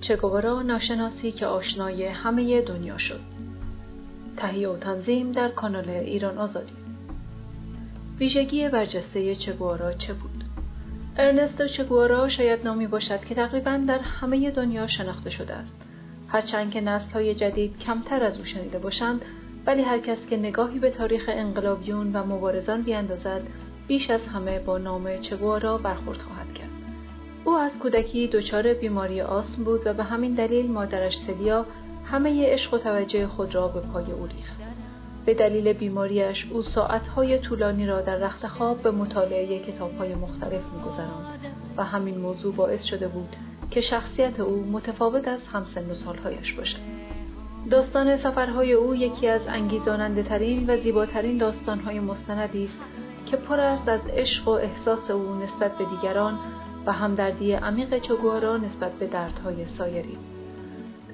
چگوارا ناشناسی که آشنای همه دنیا شد. تهیه و تنظیم در کانال ایران آزادی. ویژگی برجسته چگوارا چه بود؟ ارنستو چگوارا شاید نامی باشد که تقریبا در همه دنیا شناخته شده است. هرچند که نسل های جدید کمتر از او شنیده باشند ولی هر کس که نگاهی به تاریخ انقلابیون و مبارزان بیاندازد بیش از همه با نام چگوارا برخورد خواهد او از کودکی دچار بیماری آسم بود و به همین دلیل مادرش سلیا همه عشق و توجه خود را به پای او ریخت. به دلیل بیماریش او ساعتهای طولانی را در رخت خواب به مطالعه کتابهای مختلف میگذراند و همین موضوع باعث شده بود که شخصیت او متفاوت از همسن و سالهایش باشد. داستان سفرهای او یکی از انگیزاننده ترین و زیباترین داستانهای مستندی است که پر است از عشق و احساس او نسبت به دیگران همدردی عمیق چگوارا نسبت به دردهای سایری.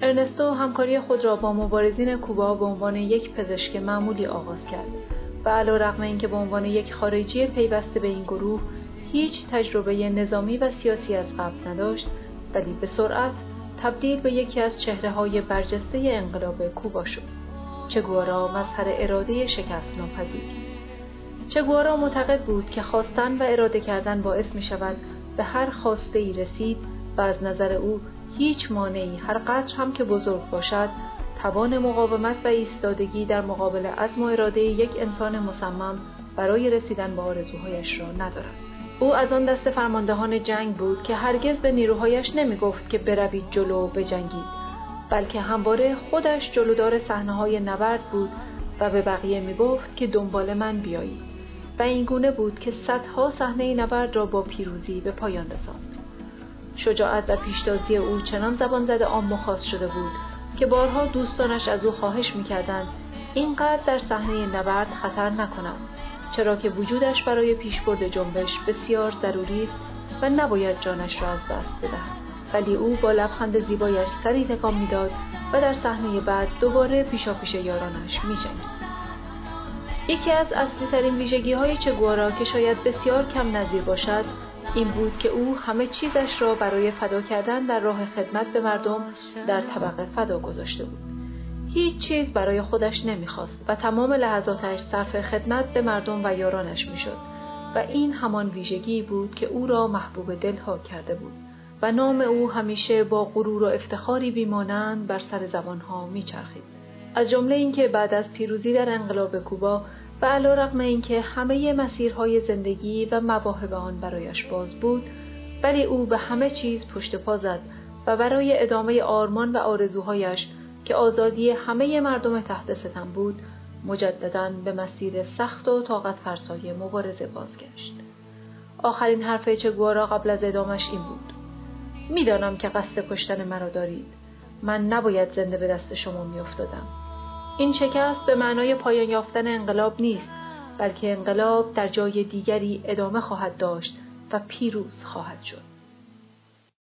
ارنستو همکاری خود را با مبارزین کوبا به عنوان یک پزشک معمولی آغاز کرد و علا رقم اینکه به عنوان یک خارجی پیوسته به این گروه هیچ تجربه نظامی و سیاسی از قبل نداشت ولی به سرعت تبدیل به یکی از چهره های برجسته انقلاب کوبا شد. چگوارا مظهر اراده شکست ناپذیر. چگوارا معتقد بود که خواستن و اراده کردن باعث می شود به هر خواسته ای رسید و از نظر او هیچ مانعی هر قدر هم که بزرگ باشد توان مقاومت و ایستادگی در مقابل عزم و اراده یک انسان مصمم برای رسیدن به آرزوهایش را ندارد. او از آن دست فرماندهان جنگ بود که هرگز به نیروهایش نمی گفت که بروید جلو بجنگید بلکه همواره خودش جلودار صحنه های نبرد بود و به بقیه می گفت که دنبال من بیایید. و این گونه بود که صدها صحنه نبرد را با پیروزی به پایان رساند. شجاعت و پیشتازی او چنان زبان زده عام و خاص شده بود که بارها دوستانش از او خواهش می‌کردند اینقدر در صحنه نبرد خطر نکند چرا که وجودش برای پیشبرد جنبش بسیار ضروری است و نباید جانش را از دست بدهد. ولی او با لبخند زیبایش سری تکان می‌داد و در صحنه بعد دوباره پیشاپیش یارانش میجنگید. یکی از اصلی ترین ویژگی های چگوارا که شاید بسیار کم نظیر باشد این بود که او همه چیزش را برای فدا کردن در راه خدمت به مردم در طبقه فدا گذاشته بود. هیچ چیز برای خودش نمی‌خواست و تمام لحظاتش صرف خدمت به مردم و یارانش می‌شد و این همان ویژگی بود که او را محبوب دلها کرده بود و نام او همیشه با غرور و افتخاری بیمانند بر سر زبانها میچرخید. از جمله اینکه بعد از پیروزی در انقلاب کوبا و علا رقم اینکه همه مسیرهای زندگی و مواهب آن برایش باز بود ولی او به همه چیز پشت پا زد و برای ادامه آرمان و آرزوهایش که آزادی همه مردم تحت ستم بود مجددا به مسیر سخت و طاقت فرسای مبارزه بازگشت. آخرین حرف چگوارا قبل از ادامش این بود. می‌دانم که قصد کشتن مرا دارید. من نباید زنده به دست شما میافتادم. این شکست به معنای پایان یافتن انقلاب نیست بلکه انقلاب در جای دیگری ادامه خواهد داشت و پیروز خواهد شد.